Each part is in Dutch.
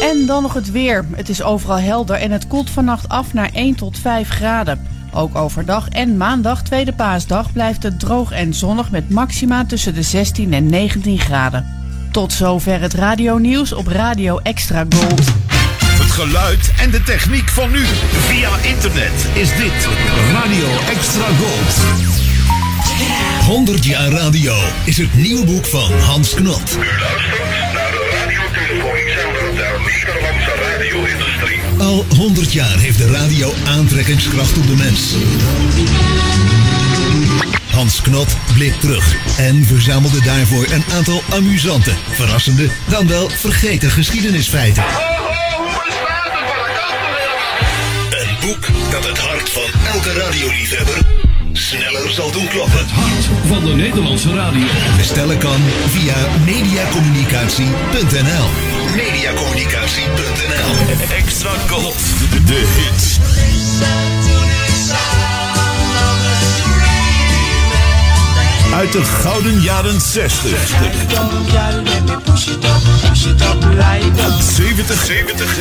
En dan nog het weer. Het is overal helder en het koelt vannacht af naar 1 tot 5 graden. Ook overdag en maandag, tweede paasdag, blijft het droog en zonnig met maxima tussen de 16 en 19 graden. Tot zover het radionieuws op Radio Extra Gold. Het geluid en de techniek van nu. Via internet is dit Radio Extra Gold. 100 jaar radio is het nieuwe boek van Hans Knot. U luistert naar de radiotelefonie der Nederlandse radio-industrie. Al 100 jaar heeft de radio aantrekkingskracht op de mens. Hans Knot blikt terug en verzamelde daarvoor een aantal amusante, verrassende, dan wel vergeten geschiedenisfeiten. Een boek dat het hart van elke radioliefhebber sneller zal doen kloppen. Van de Nederlandse radio. Bestellen kan via mediacommunicatie.nl. Mediacommunicatie.nl. Extra Gold. De hits. Uit de gouden jaren 60. 70, 70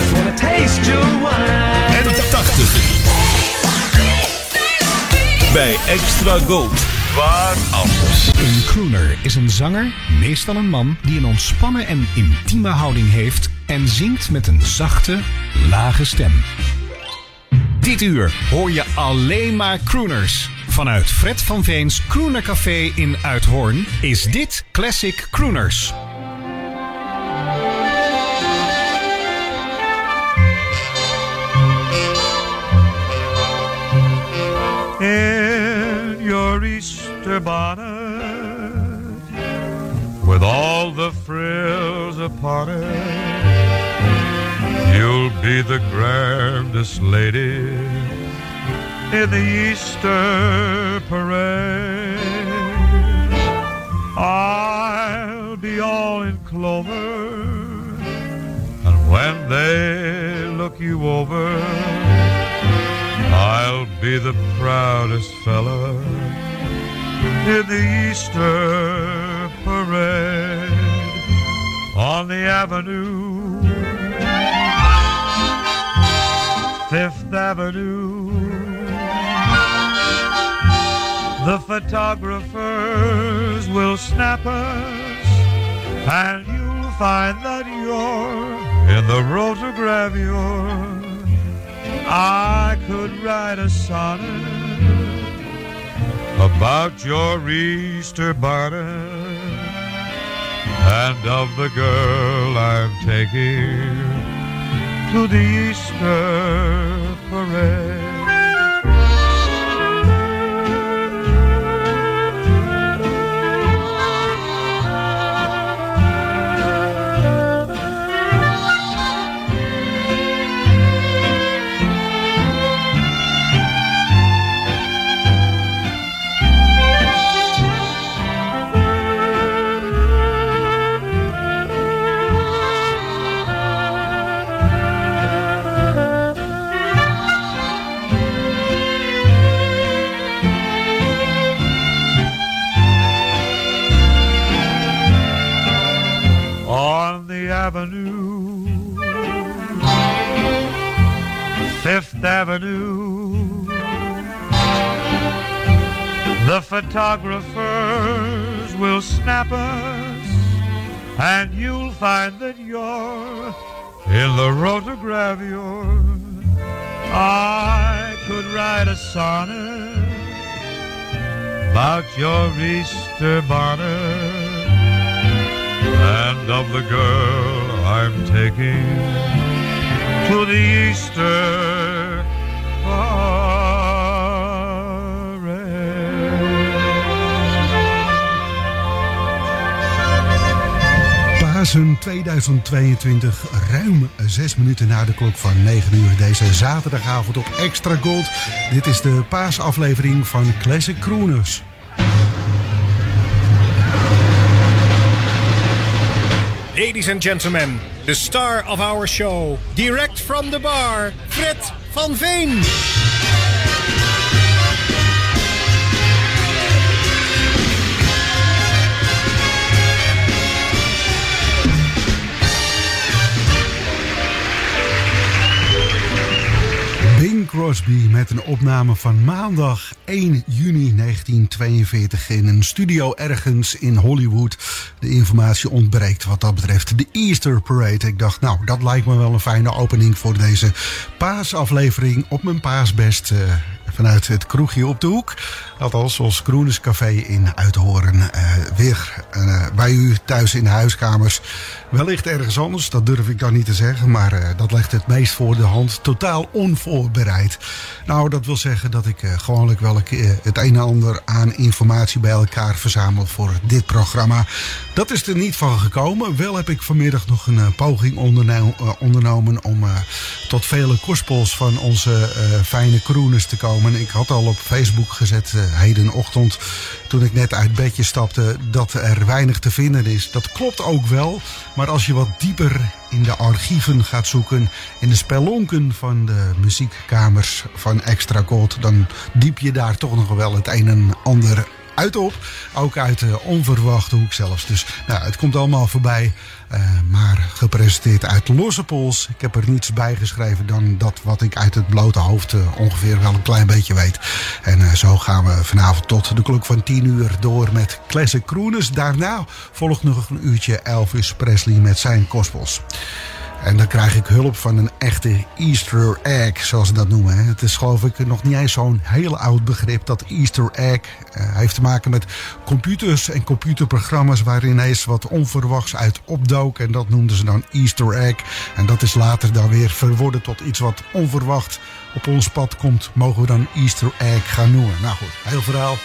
en 80. Bij Extra Gold. Waar anders? Een crooner is een zanger, meestal een man, die een ontspannen en intieme houding heeft en zingt met een zachte, lage stem. Dit uur hoor je alleen maar crooners. Vanuit Fred van Veens Crooner Café in Uithoorn is dit Classic Crooners. Bonnet with all the frills upon it. You'll be the grandest lady in the Easter parade. I'll be all in clover, and when they look you over, I'll be the proudest fella in the Easter parade on the avenue, Fifth Avenue. The photographers will snap us, and you'll find that you're in the rotogravure. I could write a sonnet about your Easter bonnet and of the girl I'm taking to the Easter parade. Avenue. The photographers will snap us, and you'll find that you're in the rotogravure. I could write a sonnet about your Easter bonnet and of the girl I'm taking to the Easter Pasen 2022, ruim zes minuten na de klok van 9 uur deze zaterdagavond op Extra Gold. Dit is de paasaflevering van Classic Crooners. Ladies and gentlemen, the star of our show, direct from the bar, Fred van Veen. Crosby met een opname van maandag 1 juni 1942 in een studio ergens in Hollywood. De informatie ontbreekt wat dat betreft. De Easter Parade. Ik dacht, nou, dat lijkt me wel een fijne opening voor deze paasaflevering op mijn paasbest. Uh, vanuit het kroegje op de hoek. Althans, ons Kroenes Café in Uithoren. Uh, weer uh, bij u thuis in de huiskamers. Wellicht ergens anders, dat durf ik dan niet te zeggen. Maar uh, dat legt het meest voor de hand. Totaal onvoorbereid. Nou, dat wil zeggen dat ik gewoonlijk wel het een en ander aan informatie bij elkaar verzamel voor dit programma. Dat is er niet van gekomen. Wel heb ik vanmiddag nog een poging onderno ondernomen om tot vele kostpols van onze fijne Kroeners te komen. Ik had al op Facebook gezet hedenochtend toen ik net uit bedje stapte dat er weinig te vinden is. Dat klopt ook wel, maar als je wat dieper in de archieven gaat zoeken, in de spelonken van de muziekkamers van Extra Gold, dan diep je daar toch nog wel het een en ander uit op. Ook uit de onverwachte hoek zelfs. Dus nou, het komt allemaal voorbij. Uh, maar gepresenteerd uit losse pols. Ik heb er niets bij geschreven dan dat wat ik uit het blote hoofd uh, ongeveer wel een klein beetje weet. En uh, zo gaan we vanavond tot de klok van 10 uur door met Classic Crooners. Daarna volgt nog een uurtje Elvis Presley met zijn gospels. En dan krijg ik hulp van een echte Easter egg, zoals ze dat noemen. Het is geloof ik nog niet eens zo'n heel oud begrip, dat Easter egg. Uh, heeft te maken met computers en computerprogramma's waarin ineens wat onverwachts uit opdook. En dat noemden ze dan Easter egg. En dat is later dan weer verworden tot iets wat onverwacht op ons pad komt. Mogen we dan Easter egg gaan noemen. Nou goed, heel verhaal.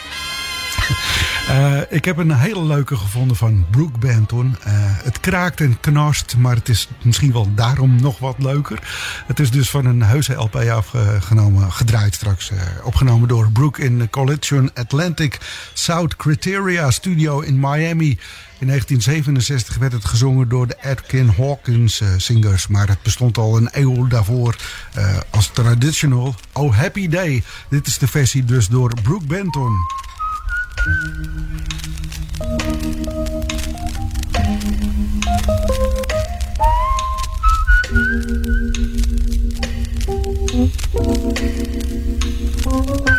Uh, ik heb een hele leuke gevonden van Brooke Benton. Uh, het kraakt en knarst, maar het is misschien wel daarom nog wat leuker. Het is dus van een heuse LP afgenomen, gedraaid straks. Uh, opgenomen door Brooke in de Collection Atlantic South Criteria Studio in Miami. In 1967 werd het gezongen door de Atkin Hawkins Singers. Maar het bestond al een eeuw daarvoor als traditional. Oh Happy Day. Dit is de versie dus door Brooke Benton. Oh, it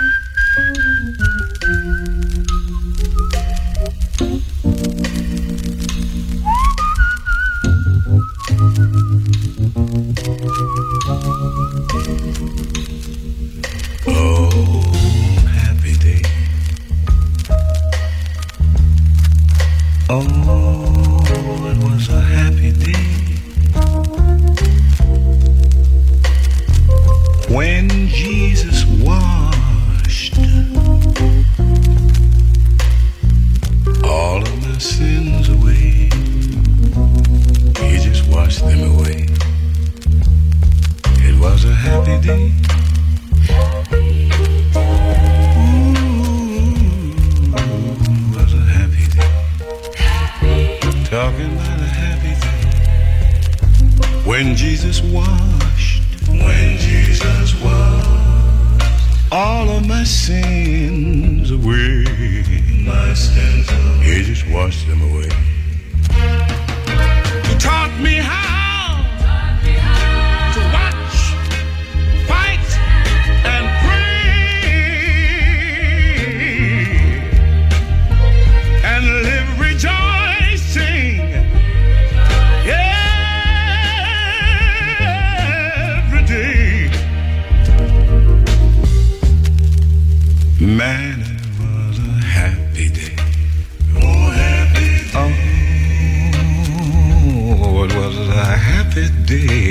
Man, it was a happy day. Oh, happy Oh, it was a happy day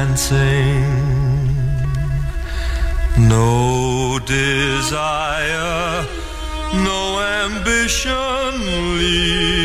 entrancing? No desire, no ambition leads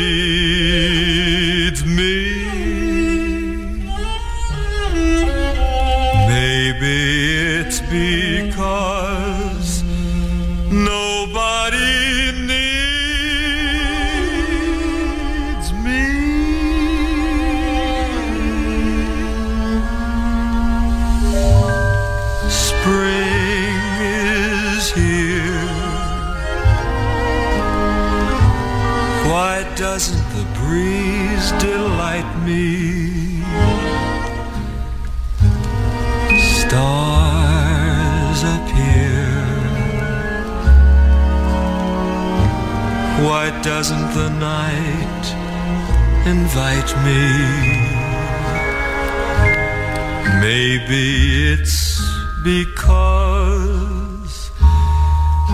Maybe it's because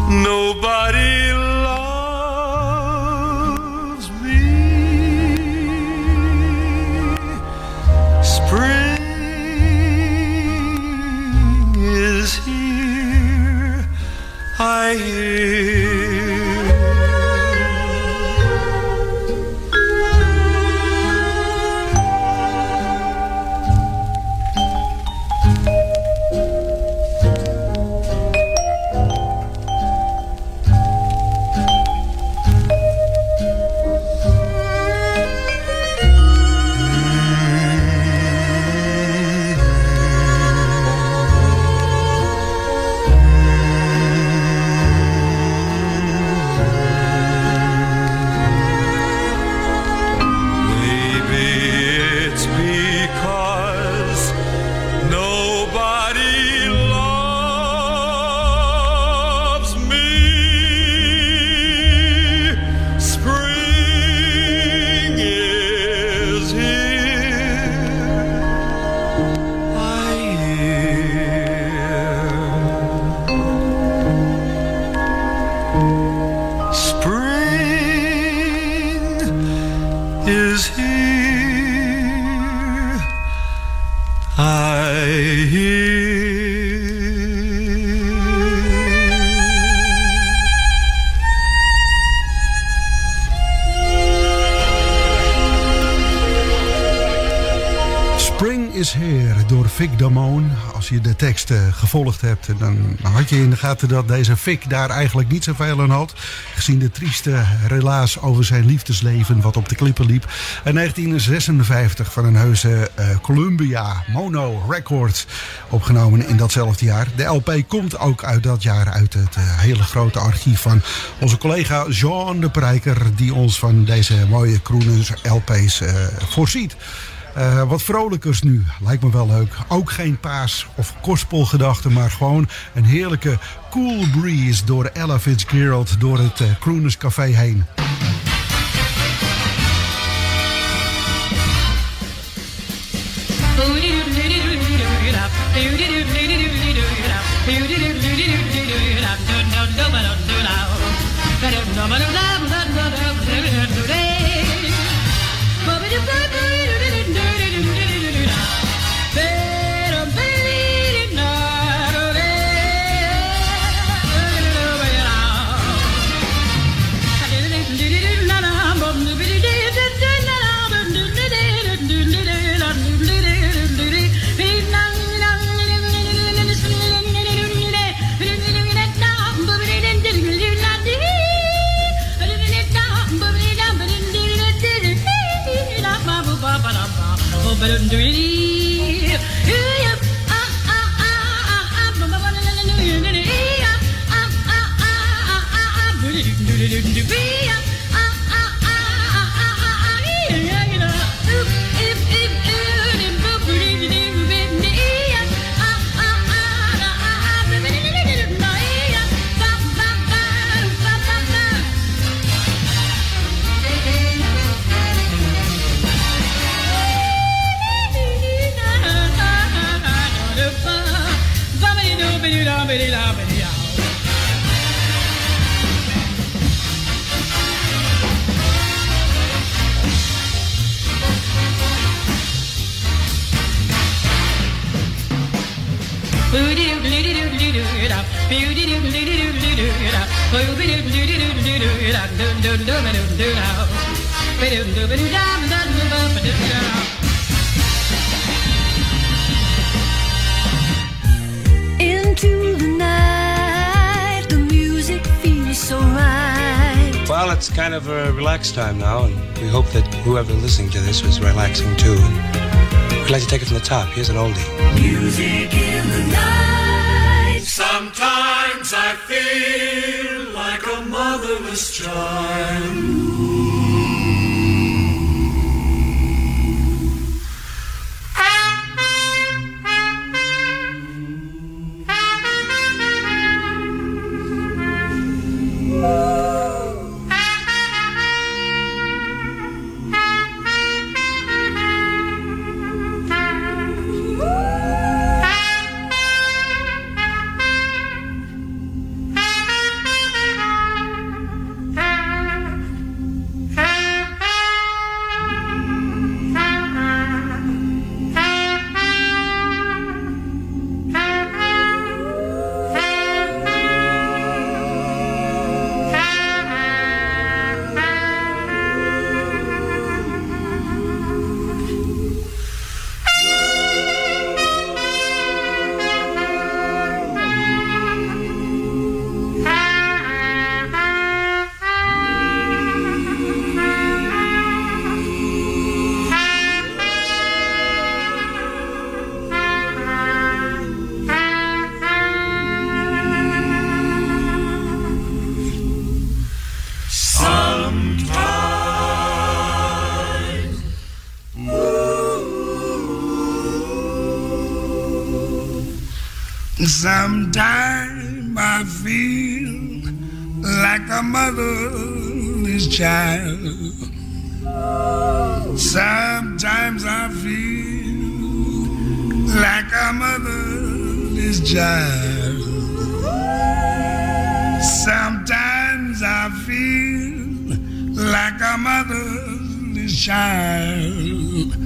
nobody loves me. Spring is here. I hear. Eh, gevolgd hebt, dan had je in de gaten dat deze Vic daar eigenlijk niet zoveel aan had. Gezien de trieste relaas over zijn liefdesleven wat op de klippen liep. In 1956 van een heuse eh, Columbia Mono Records opgenomen in datzelfde jaar. De LP komt ook uit dat jaar uit het eh, hele grote archief van onze collega Jean de Prijker. Die ons van deze mooie Kroenens LP's eh, voorziet. Uh, wat vrolijkers nu, lijkt me wel leuk. Ook geen paas of kospelgedachten, maar gewoon een heerlijke cool breeze door Ella Fitzgerald door het uh, Café heen. but do it it's kind of a relaxed time now, and we hope that whoever listening to this was relaxing too. We'd like to take it from the top. Here's an oldie. Music in the night. Sometimes I feel like a motherless child. Sometimes I feel like a motherless child. Sometimes I feel like a motherless child.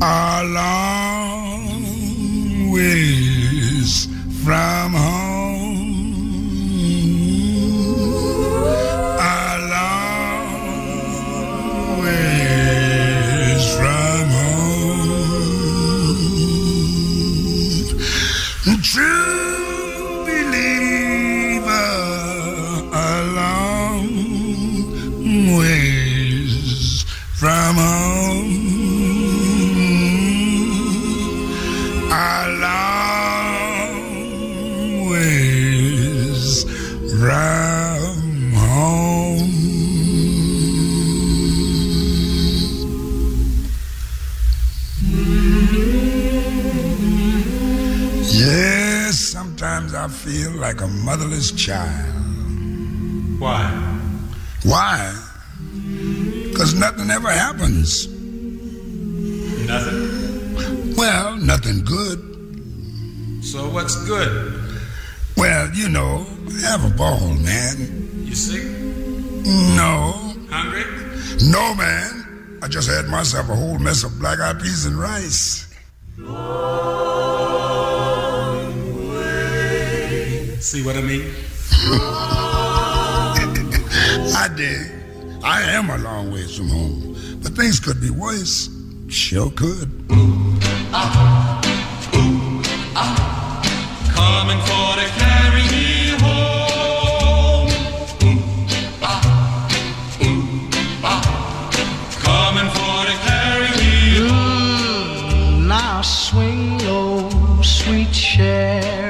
A long ways from sometimes I feel like a motherless child. Why? Why? Because nothing ever happens. Nothing. Well, nothing good. So what's good? Well, you know, have a ball, man. You sick? No, Hungry? no, man. I just had myself a whole mess of black eyed peas and rice. See what I mean? I did. I am a long ways from home, but things could be worse. Sure could. Ooh, ah, ooh, ah. Coming for to carry me home. Ooh, ah, ooh, ah. Coming for to carry me home. Now swing low, sweet chariot.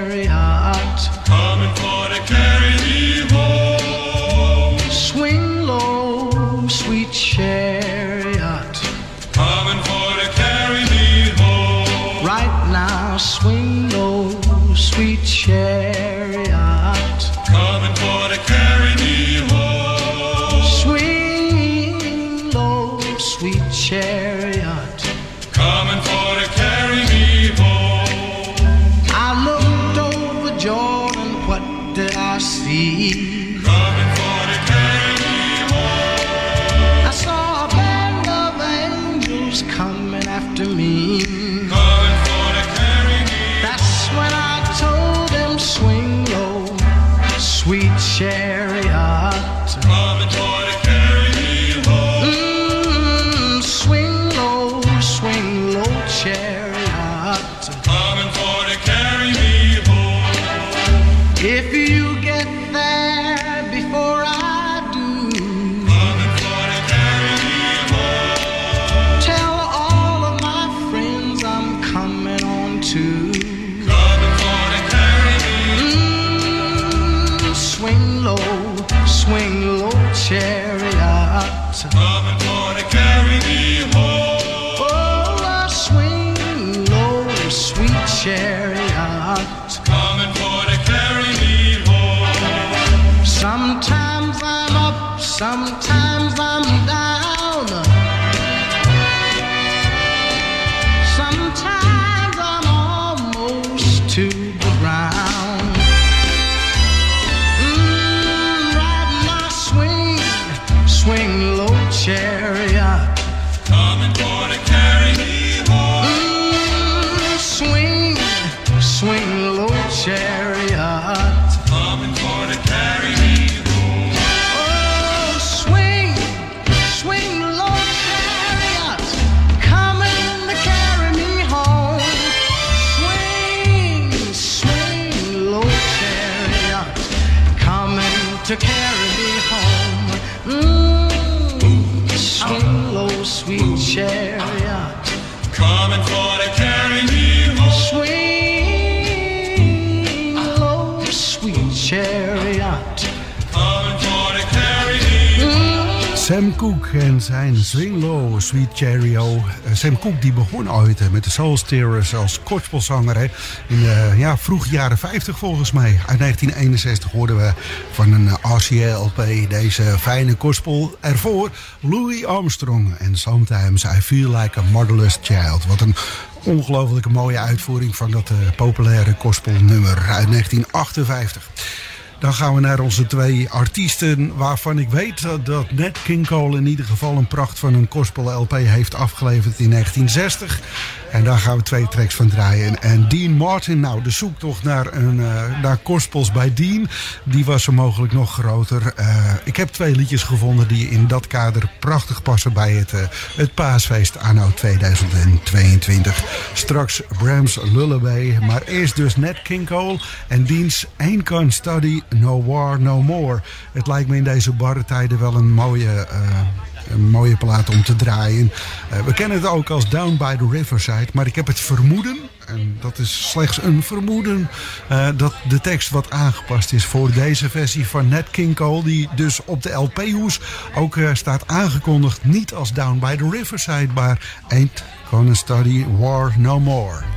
Cooke en zijn Swing Low, Sweet Cheerio. Eh, Sam Cooke die begon ooit eh, met de Soul Stirrers als gospelzanger. hè. In de ja, vroeg jaren 50 volgens mij. Uit 1961 hoorden we van een eh, RCA-LP deze fijne gospel. Ervoor Louis Armstrong en Sometimes I Feel Like a Motherless Child. Wat een ongelooflijke mooie uitvoering van dat eh, populaire gospelnummer uit 1958. Dan gaan we naar onze twee artiesten waarvan ik weet dat- Nat King Cole in ieder geval een pracht van een gospel LP heeft afgeleverd in 1960. En daar gaan we twee tracks van draaien. En Dean Martin, nou de zoektocht naar, een, eh, naar gospels bij Dean, die was zo mogelijk nog groter. Eh, ik heb twee liedjes gevonden die in dat kader prachtig passen bij het, eh, het paasfeest anno 2022. Straks Bram's Lullaby, maar eerst dus Nat King Cole en Dean's Ain't Gonna Study No War No More. Het lijkt me in deze barre tijden wel een mooie... een mooie plaat om te draaien. Eh, we kennen het ook als Down by the Riverside. Maar ik heb het vermoeden, en dat is slechts een vermoeden... eh, dat de tekst wat aangepast is voor deze versie van Nat King Cole... die dus op de LP-hoes ook eh, staat aangekondigd... niet als Down by the Riverside, maar Ain't Gonna Study War No More.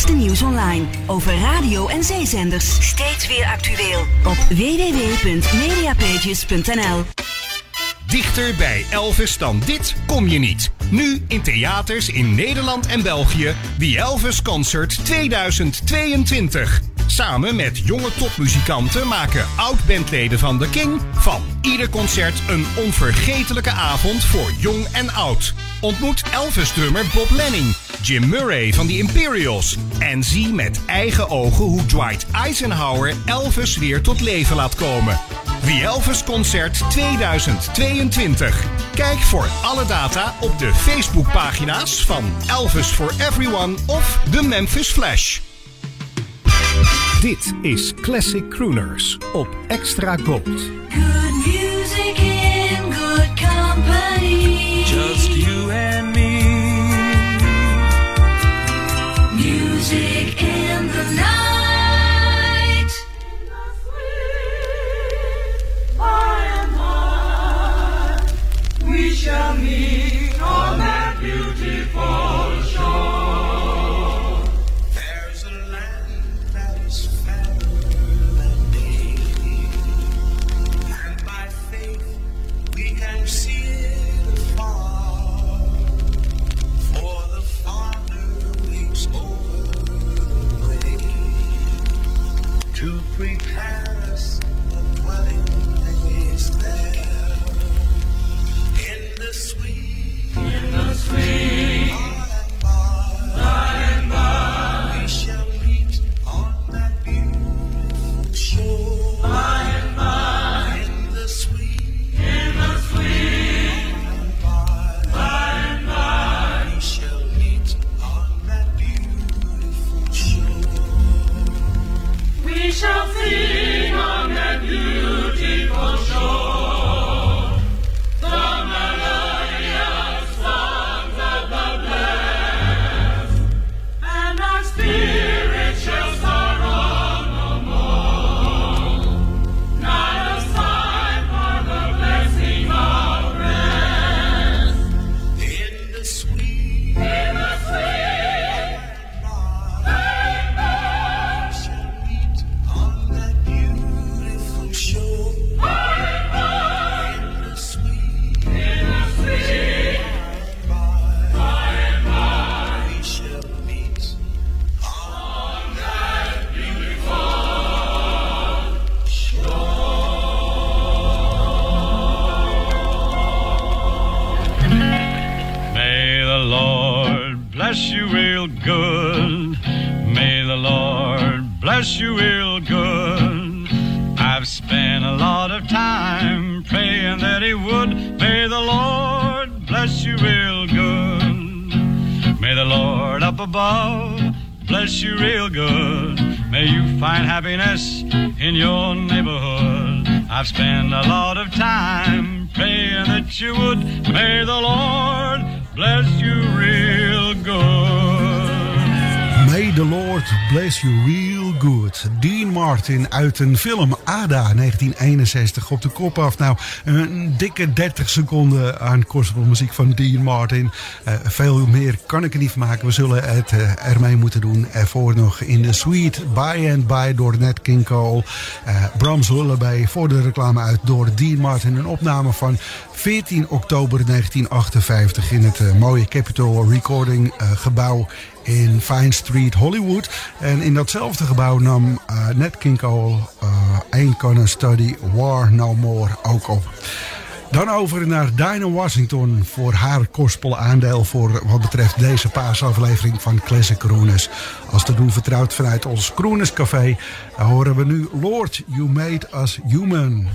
Laatste nieuws online over radio en zeezenders. Steeds weer actueel op www.mediapages.nl. Dichter bij Elvis dan dit kom je niet. Nu in theaters in Nederland en België. The Elvis Concert 2022. Samen met jonge topmuzikanten maken oud-bandleden van The King van ieder concert een onvergetelijke avond voor jong en oud. Ontmoet Elvis-drummer Bob Lenning, Jim Murray van The Imperials en zie met eigen ogen hoe Dwight Eisenhower Elvis weer tot leven laat komen. The Elvis Concert 2022. Kijk voor alle data op de Facebookpagina's van Elvis for Everyone of The Memphis Flash. Dit is Classic Crooners op Extra Gold. Martin uit een film Ada 1961 op de kop af. Nou, een dikke 30 seconden aan muziek van Dean Martin. Uh, veel meer kan ik er niet van maken. We zullen het uh, ermee moeten doen. Ervoor nog in de suite By and By door Nat King Cole. Uh, Bram Lullaby voor de reclame uit door Dean Martin. Een opname van 14 oktober 1958 in het mooie Capitol Recording gebouw in Vine Street, Hollywood. En in datzelfde gebouw nam uh, Nat King Cole uh, Ain't Gonna Study War No More ook op. Dan over naar Dinah Washington voor haar aandeel voor wat betreft deze paasaflevering van Classic Crooners. Als te doen vertrouwd vanuit ons Crooners Café, horen we nu Lord, You Made Us Human.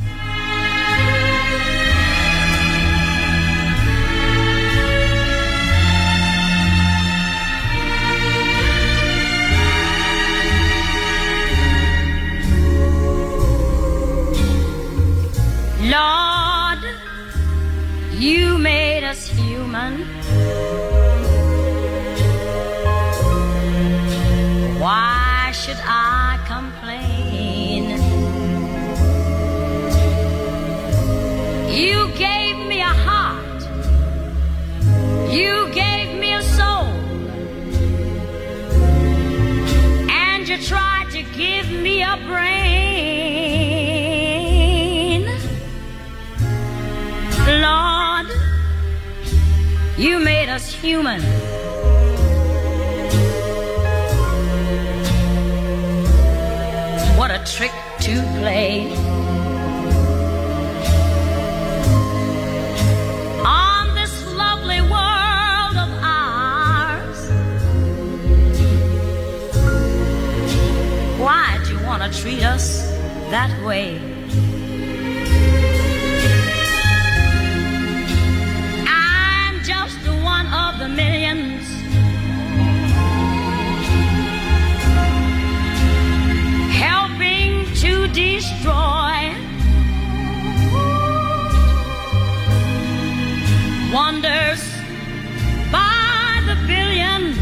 Lord, you made us human. Why should I complain? You gave me a heart. You gave me a soul. And you tried to give me a brain. You made us human. What a trick to play. On this lovely world of ours. Why'd you want to treat us that way? Destroy wonders by the billions.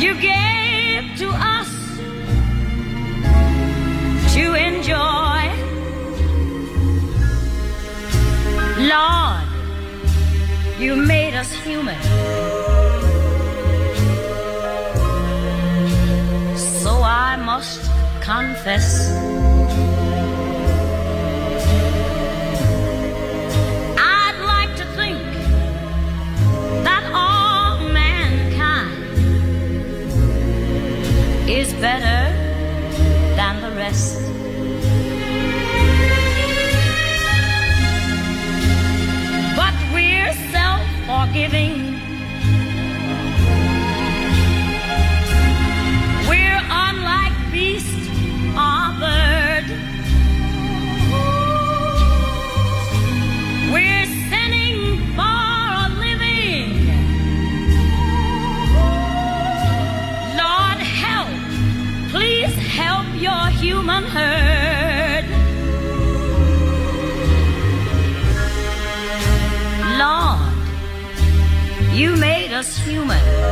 You gave to us to enjoy. Lord, you made us human. Must confess. I'd like to think that all mankind is better than the rest. but we're self forgiving. You made us human.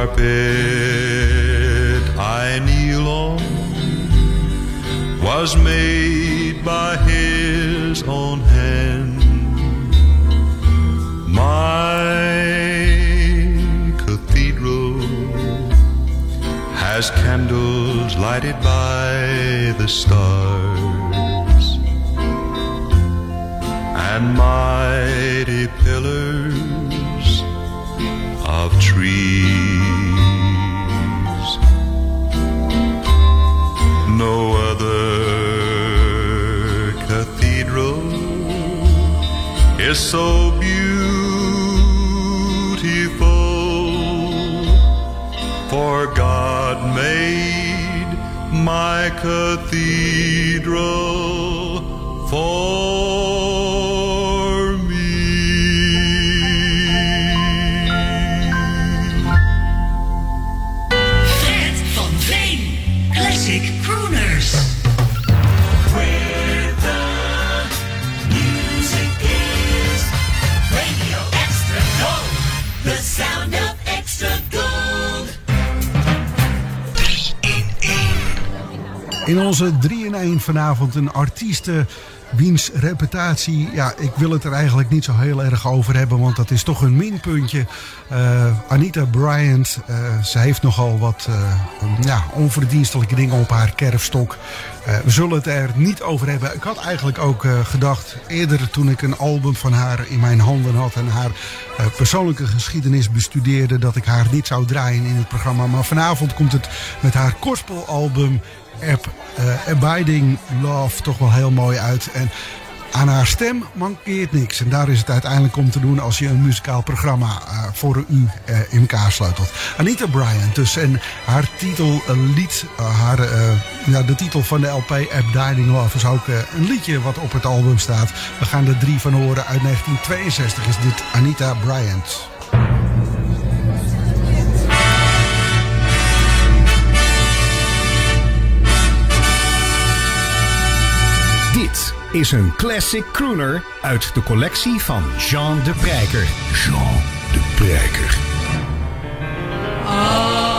carpet I kneel on was made by his own hand. My cathedral has candles lighted by the stars. is so beautiful. For God made my cathedral. Onze 3-in-1 vanavond een artieste wiens reputatie, ja, ik wil het er eigenlijk niet zo heel erg over hebben, want dat is toch een minpuntje. Uh, Anita Bryant, uh, ze heeft nogal wat uh, ja, onverdienstelijke dingen op haar kerfstok. we zullen het er niet over hebben. Ik had eigenlijk ook gedacht, eerder toen ik een album van haar in mijn handen had en haar persoonlijke geschiedenis bestudeerde, dat ik haar niet zou draaien in het programma. Maar vanavond komt het met haar gospelalbum App, uh, Abiding Love toch wel heel mooi uit. En aan haar stem mankeert niks. En daar is het uiteindelijk om te doen als je een muzikaal programma uh, voor u uh, in elkaar sleutelt. Anita Bryant dus. En haar titellied, haar, ja, de titel van de LP Abiding Love is ook een liedje wat op het album staat. We gaan er drie van horen. Uit 1962 is dit Anita Bryant. Is een classic crooner uit de collectie van Jean de Prijker. Jean de Prijker. Abiding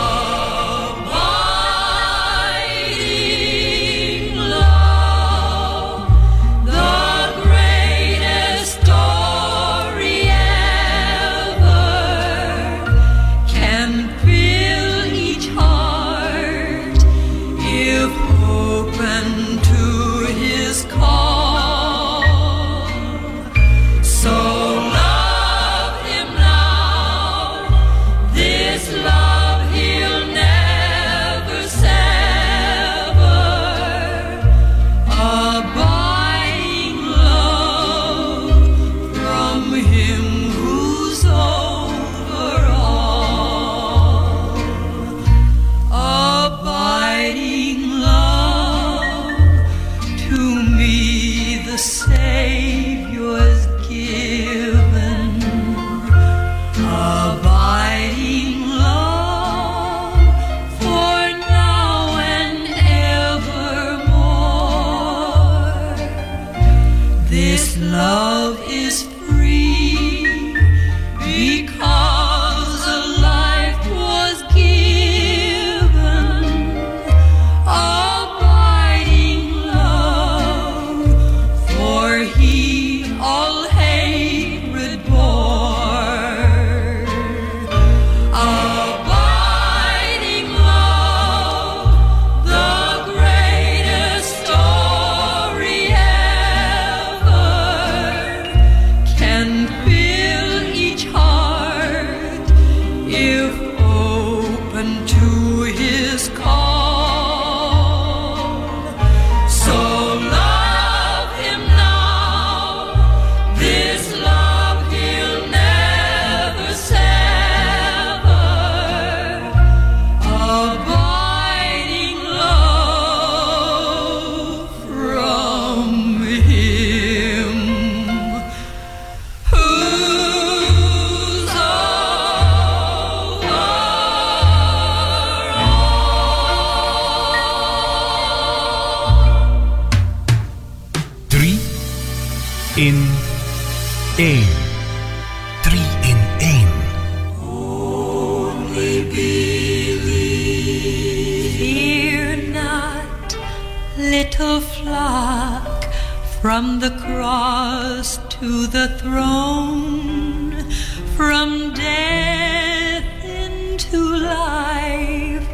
to the throne, from death into life.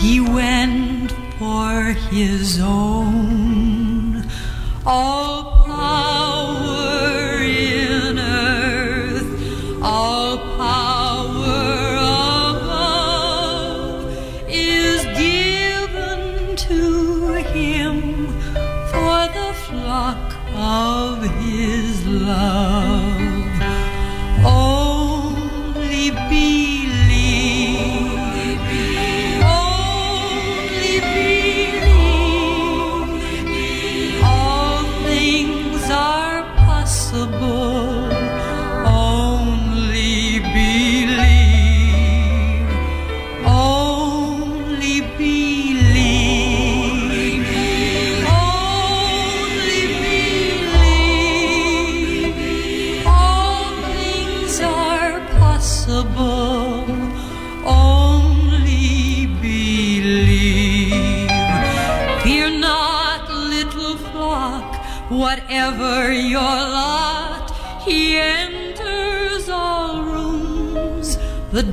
He went for his own.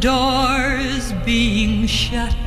Doors being shut.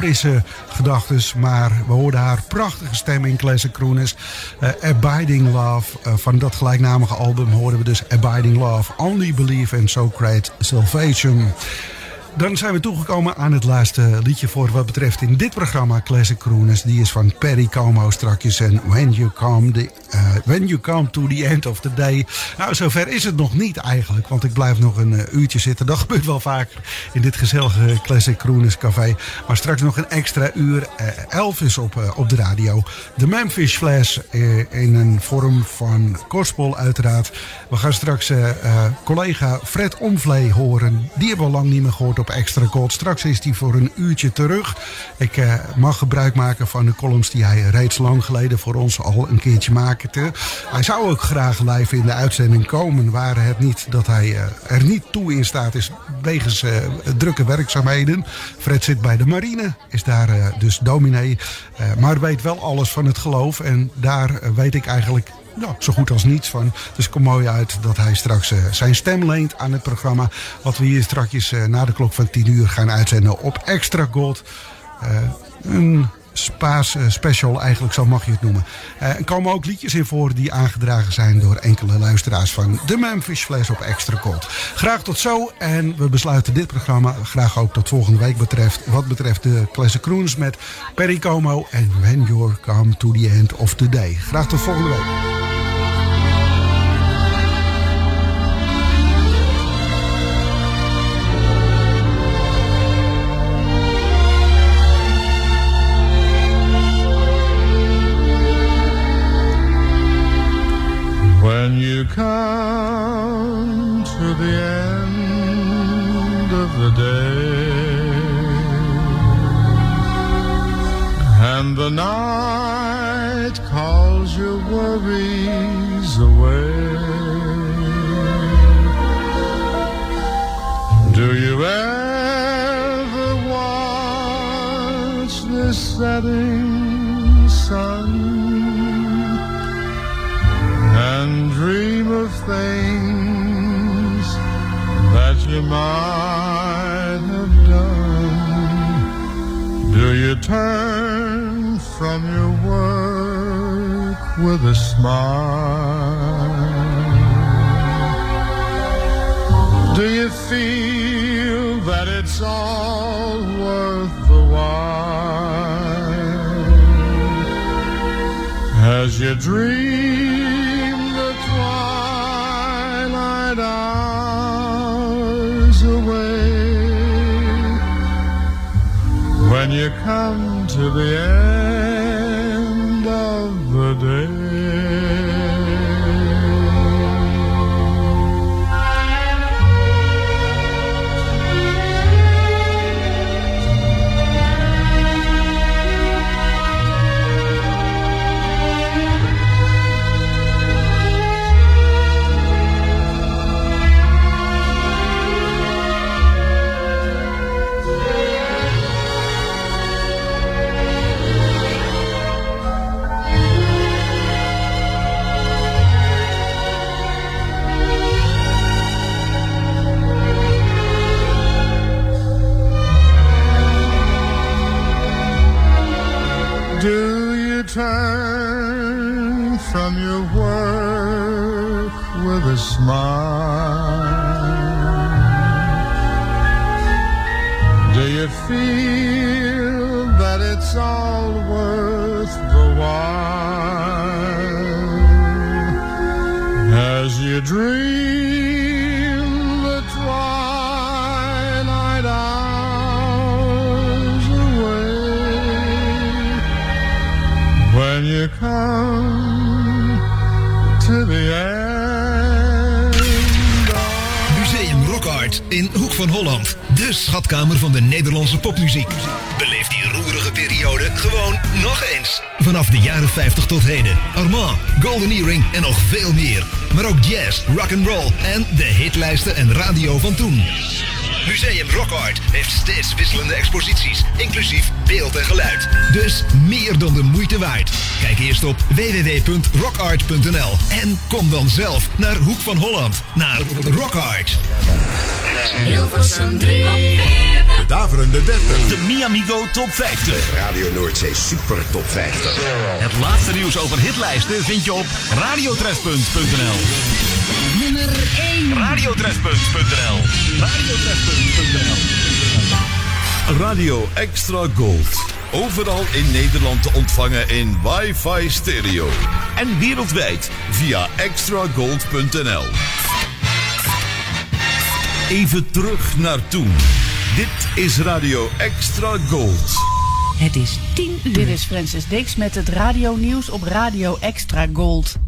Onfrisse gedachten. Maar we hoorden haar prachtige stem in Classic Crooners. Eh, Abiding Love. Eh, van dat gelijknamige album hoorden we dus Abiding Love. Only Believe in So Great Salvation. Dan zijn we toegekomen aan het laatste liedje voor wat betreft in dit programma Classic Crooners. Die is van Perry Como strakjes en When You Come, the, eh, When you come to the End of the Day. Nou, zover is het nog niet eigenlijk, want ik blijf nog een eh, uurtje zitten. Dat gebeurt wel vaak in dit gezellige Classic Crooners café. Maar straks nog een extra uur. eh, Elvis op, eh, op de radio. De Memphis Flash in een vorm van gospel uiteraard. We gaan straks collega Fred Omvlee horen. Die hebben we al lang niet meer gehoord op Extra Gold. Straks is hij voor een uurtje terug. Ik eh, mag gebruik maken van de columns die hij reeds lang geleden voor ons al een keertje maakte. Hij zou ook graag live in de uitzending komen, waren het niet dat hij eh, er niet toe in staat is wegens uh, drukke werkzaamheden. Fred zit bij de marine, is daar dus dominee, maar weet wel alles van het geloof. En daar weet ik eigenlijk nou, zo goed als niets van. Dus het komt mooi uit dat hij straks uh, zijn stem leent aan het programma. Wat we hier straks uh, na de klok van 10 uur gaan uitzenden op Extra Gold. Uh, een Spaas special, eigenlijk zo mag je het noemen. er komen ook liedjes in voor die aangedragen zijn door enkele luisteraars van de Memphis Flash op Extra Gold. Graag tot zo en we besluiten dit programma graag ook tot volgende week betreft. Wat betreft de Classic Croons met Perry Como en When You're Come to the End of the Day. Graag tot volgende week. The day and the night calls your worries away, do you ever watch the setting sun? and dream of things you might have done? Do you turn from your work with a smile? Do you feel that it's all worth the while? As you dream you come to the end Do you turn from your work with a smile? Do you feel that it's all worth the while? As you dream van Holland. De schatkamer van de Nederlandse popmuziek. Beleef die roerige periode gewoon nog eens. Vanaf de jaren 50 tot heden. Armand, Golden Earring en nog veel meer. Maar ook jazz, rock and roll en de hitlijsten en radio van toen. Museum Rock Art heeft steeds wisselende exposities, inclusief beeld en geluid. Dus meer dan de moeite waard. Kijk eerst op www.rockart.nl en kom dan zelf naar Hoek van Holland, naar Rock Art. Hilversum 3. De daverende 30. De Miamigo Top 50. Radio Noordzee Super Top 50. Het laatste nieuws over hitlijsten vind je op radiotres.nl. Nummer 1. Radiotres.nl. Radiotres.nl. Radio Extra Gold. Overal in Nederland te ontvangen in wifi stereo. En wereldwijd via extragold.nl. Even terug naar toen. Dit is Radio Extra Gold. Het is 10 uur. Dit is Francis Dix met het radio nieuws op Radio Extra Gold.